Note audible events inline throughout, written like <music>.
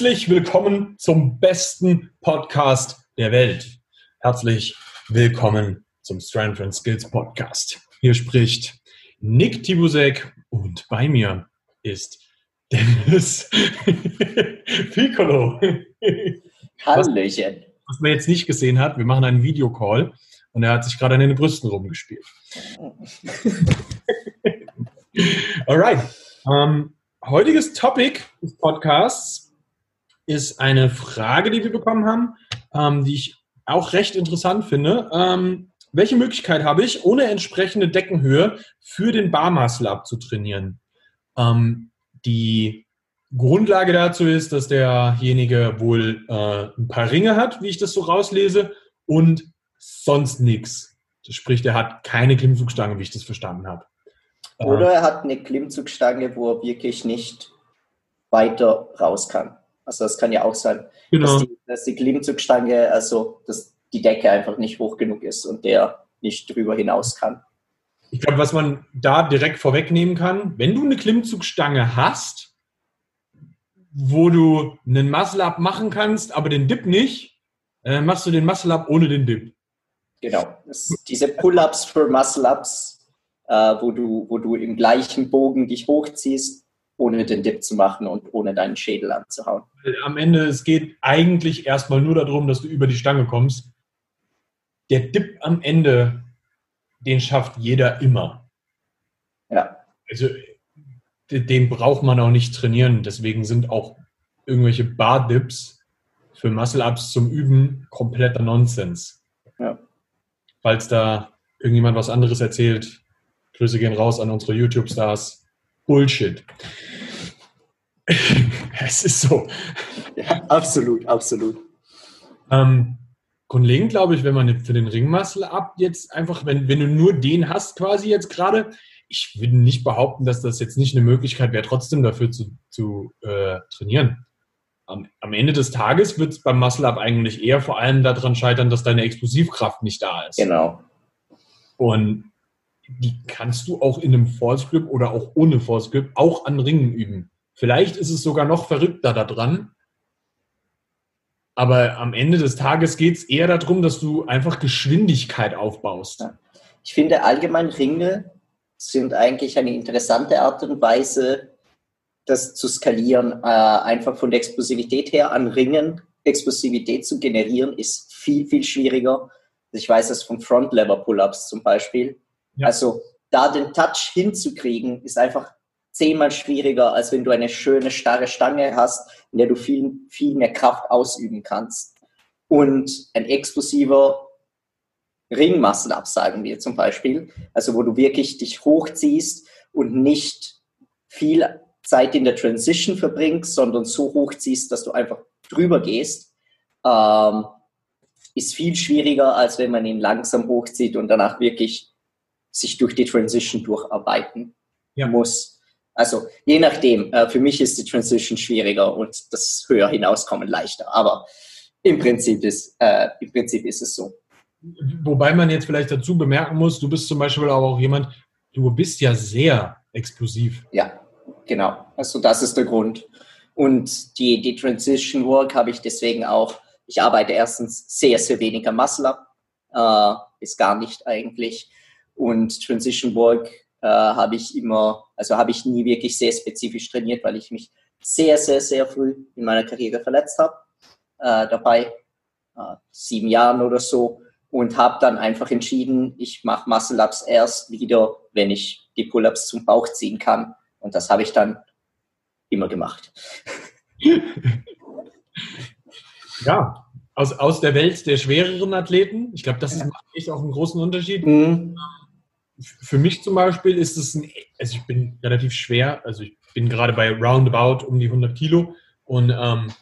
Herzlich willkommen zum besten Podcast der Welt. Herzlich willkommen zum Strength and Skills Podcast. Hier spricht Nick Tibusek und bei mir ist Dennis <laughs> Piccolo. Hallöchen. Was, was man jetzt nicht gesehen hat, wir machen einen Videocall und er hat sich gerade an den Brüsten rumgespielt. <laughs> Alright. Ähm, heutiges Topic des Podcasts ist eine Frage, die wir bekommen haben, ähm, die ich auch recht interessant finde. Ähm, welche Möglichkeit habe ich, ohne entsprechende Deckenhöhe für den Barmuscle Up zu trainieren? Ähm, die Grundlage dazu ist, dass derjenige wohl äh, ein paar Ringe hat, wie ich das so rauslese, und sonst nichts. Sprich, der hat keine Klimmzugstange, wie ich das verstanden habe. Oder er hat eine Klimmzugstange, wo er wirklich nicht weiter raus kann. Also das kann ja auch sein, genau. dass, die, dass die Klimmzugstange, also dass die Decke einfach nicht hoch genug ist und der nicht drüber hinaus kann. Ich glaube, was man da direkt vorwegnehmen kann, wenn du eine Klimmzugstange hast, wo du einen Muscle-Up machen kannst, aber den Dip nicht, äh, machst du den Muscle-Up ohne den Dip. Genau. Diese Pull-Ups für Muscle-Ups, äh, wo, du, wo du im gleichen Bogen dich hochziehst, ohne den Dip zu machen und ohne deinen Schädel anzuhauen. Am Ende, es geht eigentlich erstmal nur darum, dass du über die Stange kommst. Der Dip am Ende, den schafft jeder immer. Ja. Also den braucht man auch nicht trainieren. Deswegen sind auch irgendwelche Bar-Dips für Muscle-Ups zum Üben kompletter Nonsens. Ja. Falls da irgendjemand was anderes erzählt, Grüße gehen raus an unsere YouTube-Stars. Bullshit. <laughs> es ist so. Ja, absolut, absolut. Ähm, grundlegend glaube ich, wenn man für den Ringmuscle ab jetzt einfach, wenn, wenn du nur den hast quasi jetzt gerade, ich würde nicht behaupten, dass das jetzt nicht eine Möglichkeit wäre, trotzdem dafür zu, zu äh, trainieren. Am, am, Ende des Tages wird es beim Muscle Up eigentlich eher vor allem daran scheitern, dass deine Explosivkraft nicht da ist. Genau. Und die kannst du auch in einem Force Grip oder auch ohne Force Grip auch an Ringen üben. Vielleicht ist es sogar noch verrückter da dran. Aber am Ende des Tages geht es eher darum, dass du einfach Geschwindigkeit aufbaust. Ich finde allgemein Ringe sind eigentlich eine interessante Art und Weise, das zu skalieren. Äh, einfach von der Explosivität her an Ringen Explosivität zu generieren, ist viel, viel schwieriger. Ich weiß das von Front-Lever-Pull-Ups zum Beispiel ja. Also da den Touch hinzukriegen, ist einfach zehnmal schwieriger, als wenn du eine schöne, starre Stange hast, in der du viel, viel mehr Kraft ausüben kannst. Und ein explosiver Ringmuscle-Up, wir zum Beispiel, also wo du wirklich dich hochziehst und nicht viel Zeit in der Transition verbringst, sondern so hochziehst, dass du einfach drüber gehst, ähm, ist viel schwieriger, als wenn man ihn langsam hochzieht und danach wirklich sich durch die Transition durcharbeiten ja. muss. Also je nachdem, äh, für mich ist die Transition schwieriger und das höher hinauskommen leichter. Aber im Prinzip ist, äh, im Prinzip ist es so. Wobei man jetzt vielleicht dazu bemerken muss, du bist zum Beispiel aber auch jemand, du bist ja sehr explosiv. Ja, genau. Also das ist der Grund. Und die, die Transition Work habe ich deswegen auch, ich arbeite erstens sehr, sehr wenig am Muscle Up, äh, ist gar nicht eigentlich. Und Transition Work äh, habe ich immer, also habe ich nie wirklich sehr spezifisch trainiert, weil ich mich sehr, sehr, sehr früh in meiner Karriere verletzt habe. Äh, dabei äh, sieben Jahren oder so und habe dann einfach entschieden, ich mache Muscle Ups erst wieder, wenn ich die Pull-ups zum Bauch ziehen kann. Und das habe ich dann immer gemacht. <laughs> Ja, aus, aus der Welt der schwereren Athleten. Ich glaube, das ist, macht echt auch einen großen Unterschied. Mhm für mich zum Beispiel ist es ein, also ich bin relativ schwer, also ich bin gerade bei roundabout um die 100 Kilo und ähm,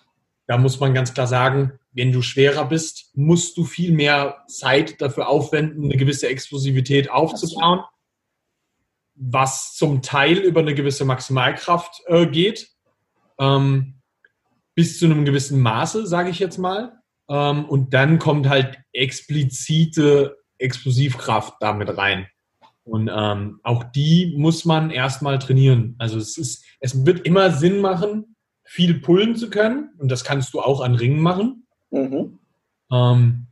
da muss man ganz klar sagen, wenn du schwerer bist, musst du viel mehr Zeit dafür aufwenden, eine gewisse Explosivität aufzubauen, was zum Teil über eine gewisse Maximalkraft äh, geht, ähm, bis zu einem gewissen Maße, sage ich jetzt mal. Ähm, und dann kommt halt explizite Explosivkraft damit rein. Und ähm, auch die muss man erstmal trainieren. Also es ist, es wird immer Sinn machen, viel pullen zu können. Und das kannst du auch an Ringen machen. Mhm. Ähm,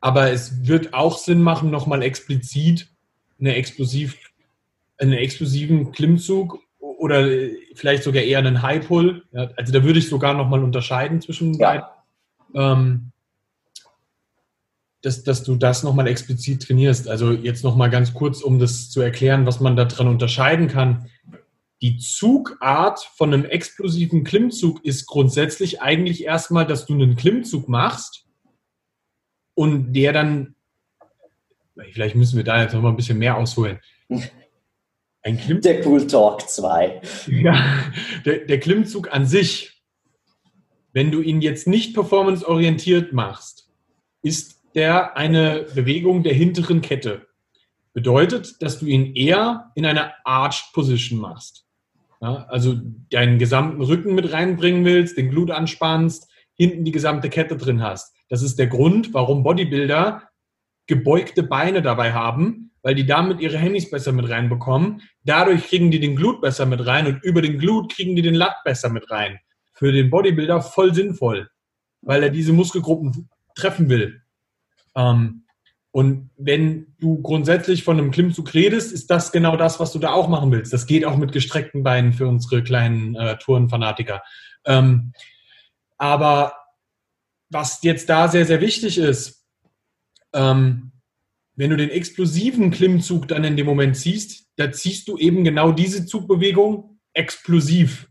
aber es wird auch Sinn machen, nochmal explizit eine explosiv, einen explosiven Klimmzug oder vielleicht sogar eher einen High Pull. Ja, also da würde ich sogar nochmal unterscheiden zwischen ja. beiden. Ähm, dass, dass du das nochmal explizit trainierst. Also jetzt nochmal ganz kurz, um das zu erklären, was man daran unterscheiden kann. Die Zugart von einem explosiven Klimmzug ist grundsätzlich eigentlich erstmal, dass du einen Klimmzug machst und der dann, vielleicht müssen wir da jetzt nochmal ein bisschen mehr ausholen. Ein Klimmzug, der Cool Talk 2. Ja, der, der Klimmzug an sich, wenn du ihn jetzt nicht performanceorientiert machst, ist der eine Bewegung der hinteren Kette. Bedeutet, dass du ihn eher in einer Arched Position machst. Ja, also deinen gesamten Rücken mit reinbringen willst, den Glut anspannst, hinten die gesamte Kette drin hast. Das ist der Grund, warum Bodybuilder gebeugte Beine dabei haben, weil die damit ihre Handys besser mit reinbekommen. Dadurch kriegen die den Glut besser mit rein und über den Glut kriegen die den Lat besser mit rein. Für den Bodybuilder voll sinnvoll, weil er diese Muskelgruppen treffen will. Ähm, und wenn du grundsätzlich von einem Klimmzug redest, ist das genau das, was du da auch machen willst. Das geht auch mit gestreckten Beinen für unsere kleinen äh, Tourenfanatiker. Ähm, aber was jetzt da sehr, sehr wichtig ist, ähm, wenn du den explosiven Klimmzug dann in dem Moment ziehst, da ziehst du eben genau diese Zugbewegung explosiv.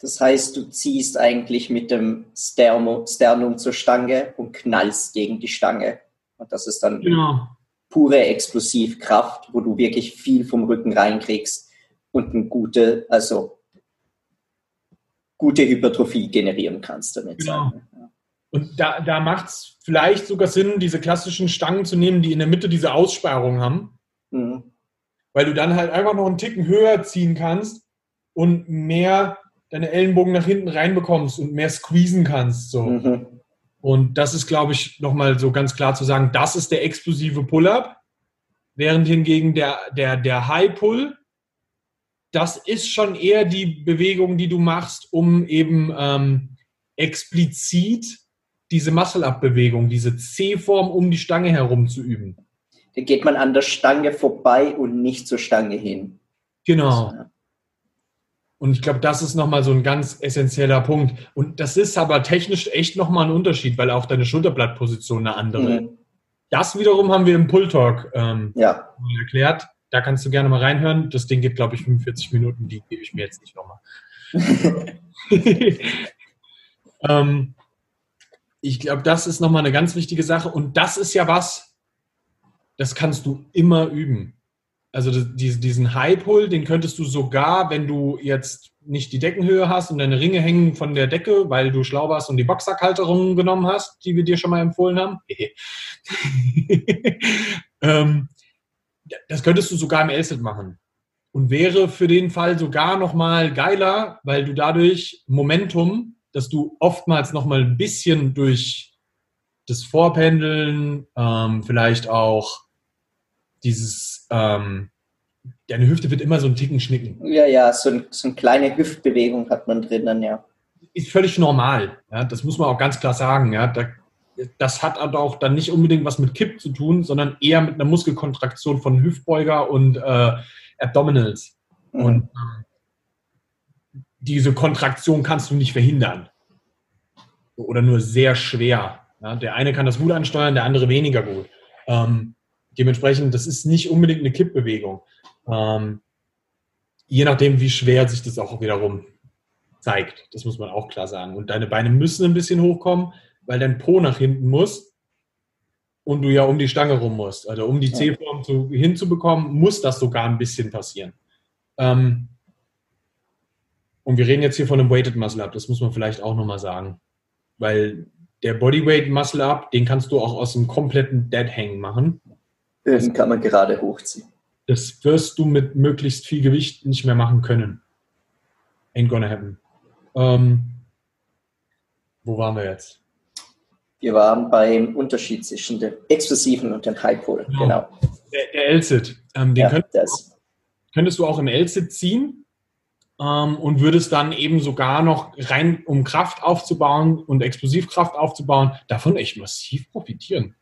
Das heißt, du ziehst eigentlich mit dem Sternum, Sternum zur Stange und knallst gegen die Stange. Und das ist dann genau. pure Explosivkraft, wo du wirklich viel vom Rücken reinkriegst und eine gute, also gute Hypertrophie generieren kannst damit. Genau. Und da, da macht es vielleicht sogar Sinn, diese klassischen Stangen zu nehmen, die in der Mitte diese Aussparung haben. Mhm. Weil du dann halt einfach noch einen Ticken höher ziehen kannst und mehr deine Ellenbogen nach hinten reinbekommst und mehr squeezen kannst. So. Mhm. Und das ist, glaube ich, nochmal so ganz klar zu sagen, das ist der explosive Pull-up, während hingegen der, der, der High-Pull, das ist schon eher die Bewegung, die du machst, um eben ähm, explizit diese Muscle-Up-Bewegung, diese C-Form um die Stange herum zu üben. Da geht man an der Stange vorbei und nicht zur Stange hin. Genau. Also, und ich glaube, das ist nochmal so ein ganz essentieller Punkt. Und das ist aber technisch echt nochmal ein Unterschied, weil auch deine Schulterblattposition eine andere mhm. Das wiederum haben wir im Pull-Talk ähm, ja. erklärt. Da kannst du gerne mal reinhören. Das Ding geht, glaube ich, 45 Minuten. Die gebe ich mir jetzt nicht nochmal. <laughs> ähm, ich glaube, das ist nochmal eine ganz wichtige Sache. Und das ist ja was, das kannst du immer üben. Also diesen High-Pull, den könntest du sogar, wenn du jetzt nicht die Deckenhöhe hast und deine Ringe hängen von der Decke, weil du schlau warst und die Boxsackhalterungen genommen hast, die wir dir schon mal empfohlen haben. <laughs> ähm, das könntest du sogar im L-Set machen. Und wäre für den Fall sogar nochmal geiler, weil du dadurch Momentum, dass du oftmals nochmal ein bisschen durch das Vorpendeln, ähm, vielleicht auch dieses, ähm, deine Hüfte wird immer so ein Ticken schnicken. Ja, ja, so, ein, so eine kleine Hüftbewegung hat man drin dann, ja. Ist völlig normal. Ja, das muss man auch ganz klar sagen. Ja, da, das hat aber auch dann nicht unbedingt was mit Kipp zu tun, sondern eher mit einer Muskelkontraktion von Hüftbeuger und äh, Abdominals. Mhm. Und äh, diese Kontraktion kannst du nicht verhindern. Oder nur sehr schwer. Ja, der eine kann das gut ansteuern, der andere weniger gut. Ähm, Dementsprechend, das ist nicht unbedingt eine Kippbewegung. Ähm, je nachdem, wie schwer sich das auch wiederum zeigt. Das muss man auch klar sagen. Und deine Beine müssen ein bisschen hochkommen, weil dein Po nach hinten muss und du ja um die Stange rum musst. Also um die C-Form zu, hinzubekommen, muss das sogar ein bisschen passieren. Ähm, und wir reden jetzt hier von einem Weighted Muscle Up, das muss man vielleicht auch nochmal sagen. Weil der Bodyweight Muscle Up, den kannst du auch aus einem kompletten Dead Hang machen. Den kann man gerade hochziehen. Das wirst du mit möglichst viel Gewicht nicht mehr machen können. Ain't gonna happen. Ähm, wo waren wir jetzt? Wir waren beim Unterschied zwischen dem explosiven und dem High Pull. Genau. genau. Der, der L-Sit. Ähm, den ja, könntest, du auch, könntest, du auch im L-Sit ziehen. ähm, und würdest dann eben sogar noch rein, um Kraft aufzubauen und Explosivkraft aufzubauen, davon echt massiv profitieren.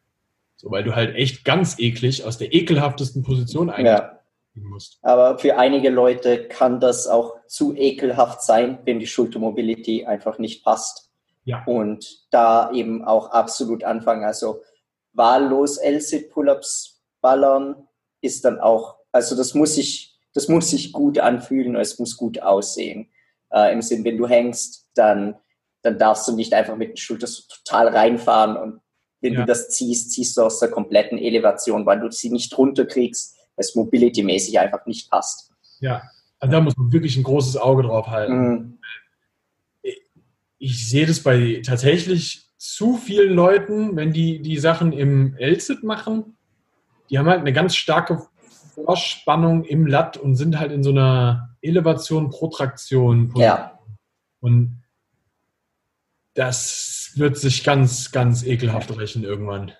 So, weil du halt echt ganz eklig aus der ekelhaftesten Position eigentlich ja. musst. Aber für einige Leute kann das auch zu ekelhaft sein, wenn die Schultermobility einfach nicht passt. Ja. Und da eben auch absolut anfangen. Also wahllos L-Sit-Pull-Ups ballern ist dann auch, also das muss sich, das muss sich gut anfühlen und es muss gut aussehen. Äh, Im Sinn, wenn du hängst, dann, dann darfst du nicht einfach mit den Schultern so total reinfahren und wenn ja. du das ziehst, ziehst du aus der kompletten Elevation, weil du sie nicht runterkriegst, weil es mobility-mäßig einfach nicht passt. Ja, also da muss man wirklich ein großes Auge drauf halten. Mhm. Ich sehe das bei tatsächlich zu vielen Leuten, wenn die die Sachen im LSIT machen, die haben halt eine ganz starke Vorspannung im Latt und sind halt in so einer Elevation, Protraktion. Ja. Und das wird sich ganz, ganz ekelhaft rächen irgendwann.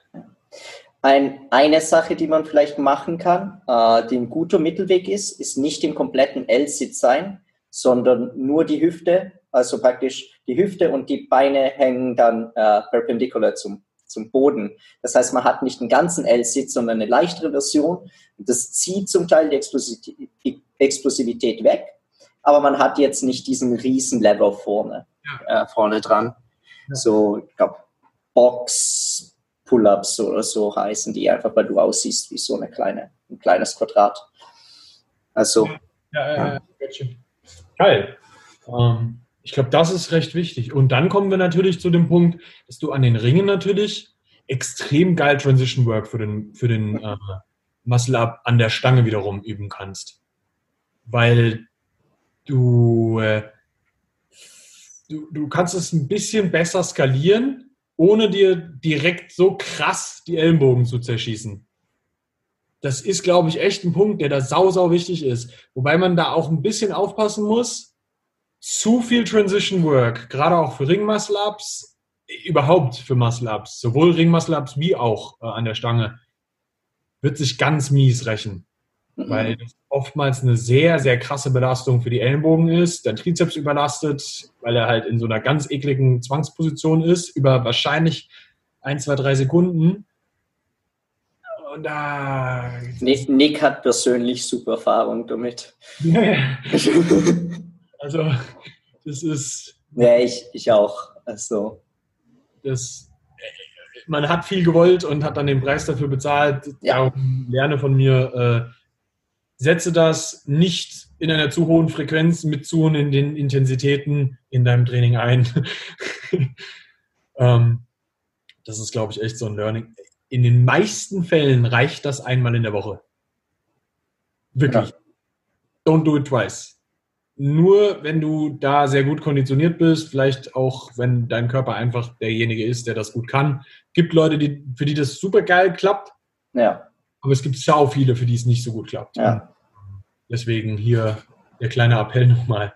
Ein, eine Sache, die man vielleicht machen kann, äh, die ein guter Mittelweg ist, ist nicht im kompletten L-Sitz sein, sondern nur die Hüfte, also praktisch die Hüfte und die Beine hängen dann äh, perpendicular zum, zum Boden. Das heißt, man hat nicht einen ganzen L-Sitz, sondern eine leichtere Version. Das zieht zum Teil die Explosivität weg, aber man hat jetzt nicht diesen riesen Lever vorne, ja. äh, vorne dran. So, ich glaube, Box Pull-ups oder so heißen die einfach, weil du aussiehst wie so eine kleine, ein kleines Quadrat. Also. Ja, ja, ja. Geil. Ähm, ich glaube, das ist recht wichtig. Und dann kommen wir natürlich zu dem Punkt, dass du an den Ringen natürlich extrem geil Transition Work für den, für den äh, Muscle Up an der Stange wiederum üben kannst. Weil du äh, du, du kannst es ein bisschen besser skalieren, ohne dir direkt so krass die Ellenbogen zu zerschießen. Das ist, glaube ich, echt ein Punkt, der da sau, sau wichtig ist. Wobei man da auch ein bisschen aufpassen muss. Zu viel Transition Work, gerade auch für Ring Muscle Ups, überhaupt für Muscle Ups, sowohl Ring Muscle Ups wie auch äh, an der Stange, wird sich ganz mies rächen. Mhm. Weil das oftmals eine sehr, sehr krasse Belastung für die Ellenbogen ist, der Trizeps überlastet, weil er halt in so einer ganz ekligen Zwangsposition ist, über wahrscheinlich ein, zwei, drei Sekunden. Und da. Nick, Nick hat persönlich super Erfahrung damit. <laughs> also, das ist. Ja, ich, ich auch. Also. Das, man hat viel gewollt und hat dann den Preis dafür bezahlt. Ja. Darum lerne von mir. Äh, setze das nicht in einer zu hohen Frequenz mit zu hohen in den Intensitäten in deinem Training ein. <laughs> ähm, das ist, glaube ich, echt so ein Learning. In den meisten Fällen reicht das einmal in der Woche. Wirklich. Ja. Don't do it twice. Nur wenn du da sehr gut konditioniert bist, vielleicht auch, wenn dein Körper einfach derjenige ist, der das gut kann. Gibt Leute, die, für die das super geil klappt. Ja. Aber es gibt sau viele, für die es nicht so gut klappt. Ja. Deswegen hier der kleine Appell nochmal.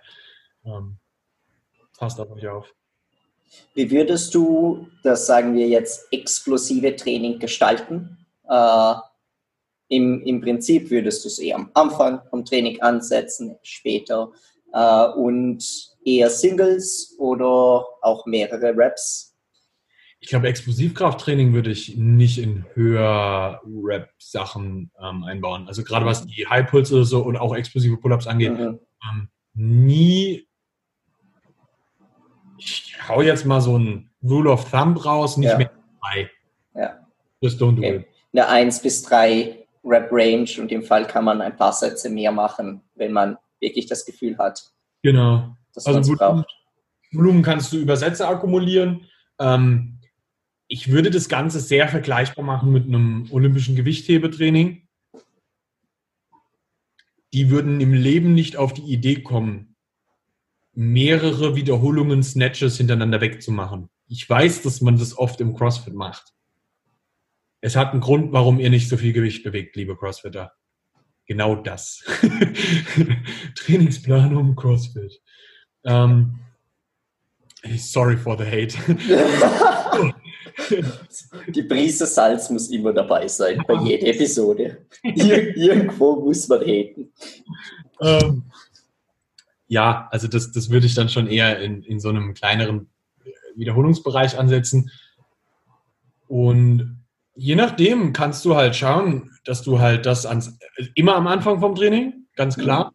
Ähm, passt auf euch auf. Wie würdest du das, sagen wir jetzt, explosive Training gestalten? Äh, im, Im Prinzip würdest du es eher am Anfang vom Training ansetzen, später äh, und eher Singles oder auch mehrere Reps ich glaube, Explosivkrafttraining würde ich nicht in höher Rap-Sachen ähm, einbauen. Also gerade was die High Pulse so und auch explosive Pull-ups angeht, mhm. ähm, nie. Ich hau jetzt mal so ein Rule of Thumb raus, nicht ja. mehr drei. Ja. Just don't do okay. Eine 1 bis 3 Rap Range und im Fall kann man ein paar Sätze mehr machen, wenn man wirklich das Gefühl hat. Genau. also Volumen, Volumen kannst du über Sätze akkumulieren. Ähm, ich würde das Ganze sehr vergleichbar machen mit einem olympischen Gewichthebetraining. Die würden im Leben nicht auf die Idee kommen, mehrere Wiederholungen Snatches hintereinander wegzumachen. Ich weiß, dass man das oft im CrossFit macht. Es hat einen Grund, warum ihr nicht so viel Gewicht bewegt, liebe CrossFitter. Genau das. <laughs> Trainingsplanung CrossFit. Ähm, sorry for the hate. <laughs> Die Prise Salz muss immer dabei sein, bei jeder Episode. <laughs> Ir irgendwo muss man haten. Ähm, ja, also das, das würde ich dann schon eher in, in so einem kleineren Wiederholungsbereich ansetzen. Und je nachdem kannst du halt schauen, dass du halt das ans, immer am Anfang vom Training, ganz klar.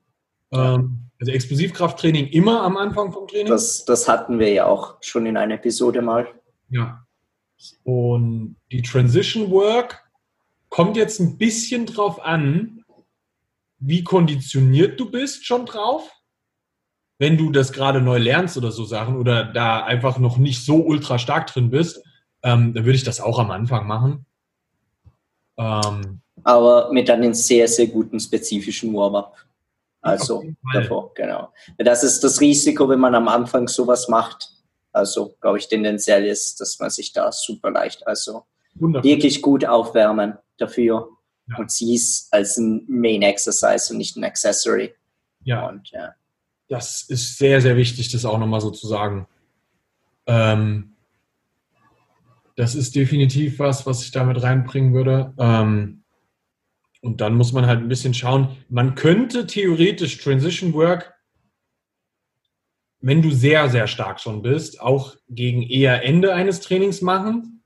Mhm. Also Explosivkrafttraining immer am Anfang vom Training. Das, das hatten wir ja auch schon in einer Episode mal. Ja. Und die Transition Work kommt jetzt ein bisschen drauf an, wie konditioniert du bist schon drauf. Wenn du das gerade neu lernst oder so Sachen oder da einfach noch nicht so ultra stark drin bist, ähm, dann würde ich das auch am Anfang machen. Ähm, Aber mit einem sehr, sehr guten spezifischen Warm-up. Also davor, genau. Das ist das Risiko, wenn man am Anfang sowas macht. Also, glaube ich, tendenziell ist, dass man sich da super leicht, also Wunderbar. wirklich gut aufwärmen dafür ja. und siehst als ein Main Exercise und nicht ein Accessory. Ja. Und, ja. Das ist sehr, sehr wichtig, das auch nochmal so zu sagen. Ähm, das ist definitiv was, was ich damit reinbringen würde. Ähm, und dann muss man halt ein bisschen schauen. Man könnte theoretisch Transition Work, wenn du sehr, sehr stark schon bist, auch gegen eher Ende eines Trainings machen.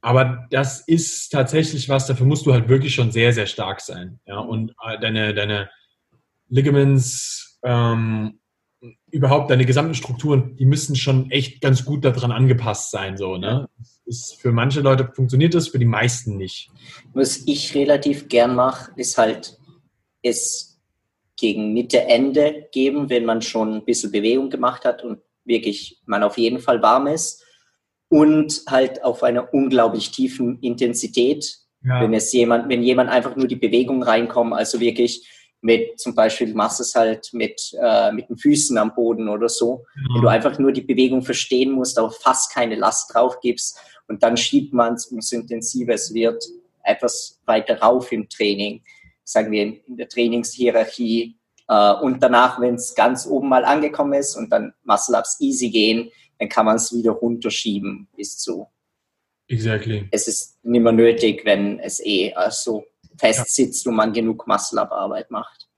Aber das ist tatsächlich was, dafür musst du halt wirklich schon sehr, sehr stark sein. Ja, und äh, deine, deine Ligaments ähm, überhaupt deine gesamten Strukturen, die müssen schon echt ganz gut daran angepasst sein. So, ne? Ist, für manche Leute funktioniert das, für die meisten nicht. Was ich relativ gern mache, ist halt es gegen Mitte, Ende geben, wenn man schon ein bisschen Bewegung gemacht hat und wirklich man auf jeden Fall warm ist. Und halt auf einer unglaublich tiefen Intensität. Ja. Wenn es jemand, wenn jemand einfach nur die Bewegung reinkommt, also wirklich mit zum Beispiel machst es halt mit, äh, mit den Füßen am Boden oder so. Mhm. Wenn du einfach nur die Bewegung verstehen musst, aber fast keine Last drauf gibst und dann schiebt man es, umso intensiver es wird, etwas weiter rauf im Training, sagen wir in, in der Trainingshierarchie. Äh, und danach, wenn es ganz oben mal angekommen ist und dann Muscle-Ups easy gehen, dann kann man es wieder runterschieben bis zu. Exactly. Es ist nicht mehr nötig, wenn es eh also festsitzt ja. und man genug Muscle-Up-Arbeit macht.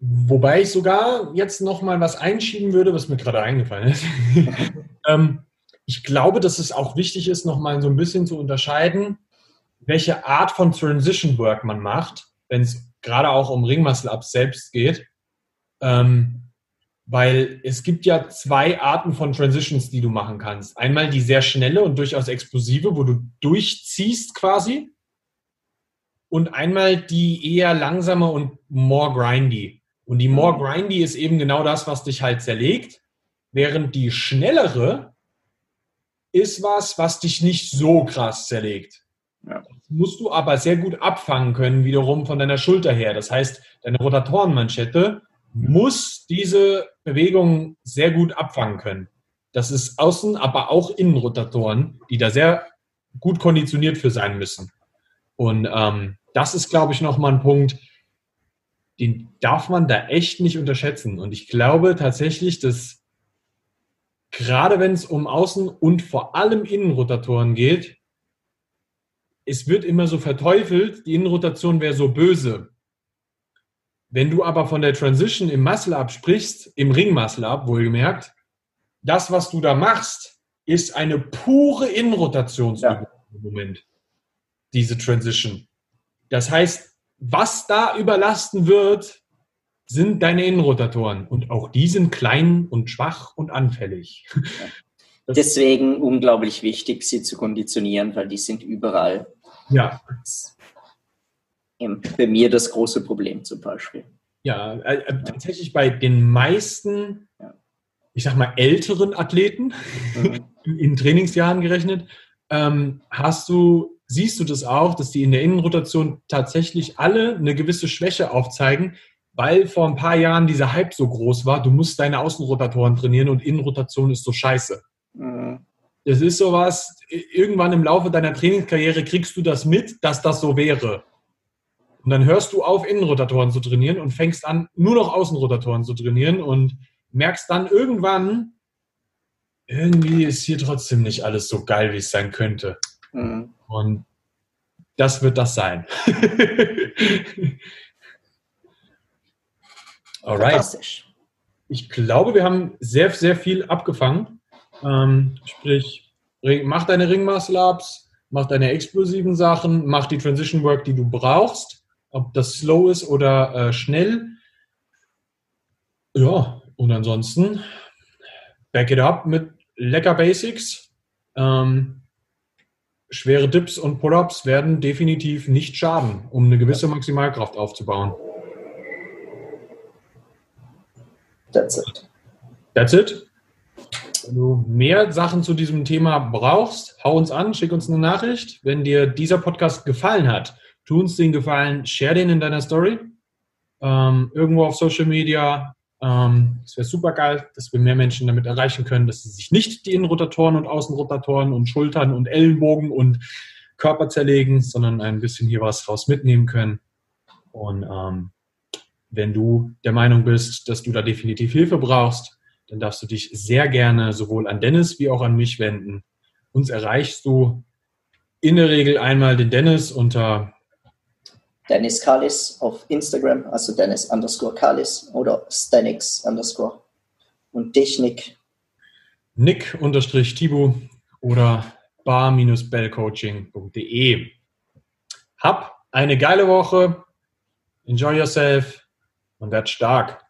Wobei ich sogar jetzt noch mal was einschieben würde, was mir gerade eingefallen ist. <laughs> ähm, ich glaube, dass es auch wichtig ist, noch mal so ein bisschen zu unterscheiden, welche Art von Transition Work man macht, wenn es gerade auch um Ringmuscle-Ups selbst geht. Ähm, weil es gibt ja zwei Arten von Transitions, die du machen kannst. Einmal die sehr schnelle und durchaus explosive, wo du durchziehst quasi und einmal die eher langsame und more grindy. Und die more mhm. grindy ist eben genau das, was dich halt zerlegt, während die schnellere ist was, was dich nicht so krass zerlegt. Ja. Musst du aber sehr gut abfangen können, wiederum von deiner Schulter her. Das heißt, deine Rotatorenmanschette muss diese Bewegung sehr gut abfangen können. Das ist Außen, aber auch Innenrotatoren, die da sehr gut konditioniert für sein müssen. Und ähm, das ist, glaube ich, nochmal ein Punkt, den darf man da echt nicht unterschätzen. Und ich glaube tatsächlich, dass gerade wenn es um Außen- und vor allem Innenrotatoren geht, es wird immer so verteufelt, die Innenrotation wäre so böse. Wenn du aber von der Transition im Muscle-Up sprichst, im Ring-Muscle-Up wohlgemerkt, das, was du da machst, ist eine pure Innenrotationsübung ja. im Moment. Diese Transition. Das heißt, was da überlasten wird, sind deine Innenrotatoren. Und auch die sind klein und schwach und anfällig. <laughs> Deswegen unglaublich wichtig, sie zu konditionieren, weil die sind überall. Ja. Bei mir das große Problem zum Beispiel. Ja, äh, äh, tatsächlich bei den meisten, ja. ich sag mal, älteren Athleten, mhm. <laughs> in Trainingsjahren gerechnet, ähm, hast du siehst du das auch, dass die in der Innenrotation tatsächlich alle eine gewisse Schwäche aufzeigen, weil vor ein paar Jahren dieser Hype so groß war, du musst deine Außenrotatoren trainieren und Innenrotation ist so scheiße. Mhm. Das ist sowas, irgendwann im Laufe deiner Trainingskarriere kriegst du das mit, dass das so wäre. Und dann hörst du auf, Innenrotatoren zu trainieren und fängst an, nur noch Außenrotatoren zu trainieren und merkst dann irgendwann, irgendwie ist hier trotzdem nicht alles so geil, wie es sein könnte. Mhm. Und das wird das sein. <laughs> Alright. Ich glaube, wir haben sehr, sehr viel abgefangen. Ähm, sprich, mach deine Ringmuscle-Ups, mach deine explosiven Sachen, mach die Transition Work, die du brauchst, ob das slow ist oder äh, schnell. Ja, und ansonsten back it up mit lecker Basics. Ähm, schwere Dips und Pull-ups werden definitiv nicht schaden, um eine gewisse Maximalkraft aufzubauen. That's it. That's it. Wenn du mehr Sachen zu diesem Thema brauchst, hau uns an, schick uns eine Nachricht. Wenn dir dieser Podcast gefallen hat, tu uns den Gefallen, share den in deiner Story. Ähm, irgendwo auf Social Media. Ähm, es wäre super geil, dass wir mehr Menschen damit erreichen können, dass sie sich nicht die Innenrotatoren und Außenrotatoren und Schultern und Ellenbogen und Körper zerlegen, sondern ein bisschen hier was raus mitnehmen können. Und ähm, wenn du der Meinung bist, dass du da definitiv Hilfe brauchst, dann darfst du dich sehr gerne sowohl an Dennis wie auch an mich wenden. Uns erreichst du in der Regel einmal den Dennis unter Dennis Kalis auf Instagram, also Dennis underscore Kalis oder Stanix underscore. Und dich, Nick. Nick unterstrich Tibu oder bar-bellcoaching.de. Hab eine geile Woche. Enjoy yourself und werd stark.